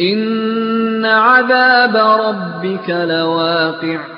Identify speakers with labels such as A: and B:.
A: إن عذاب ربك لواقع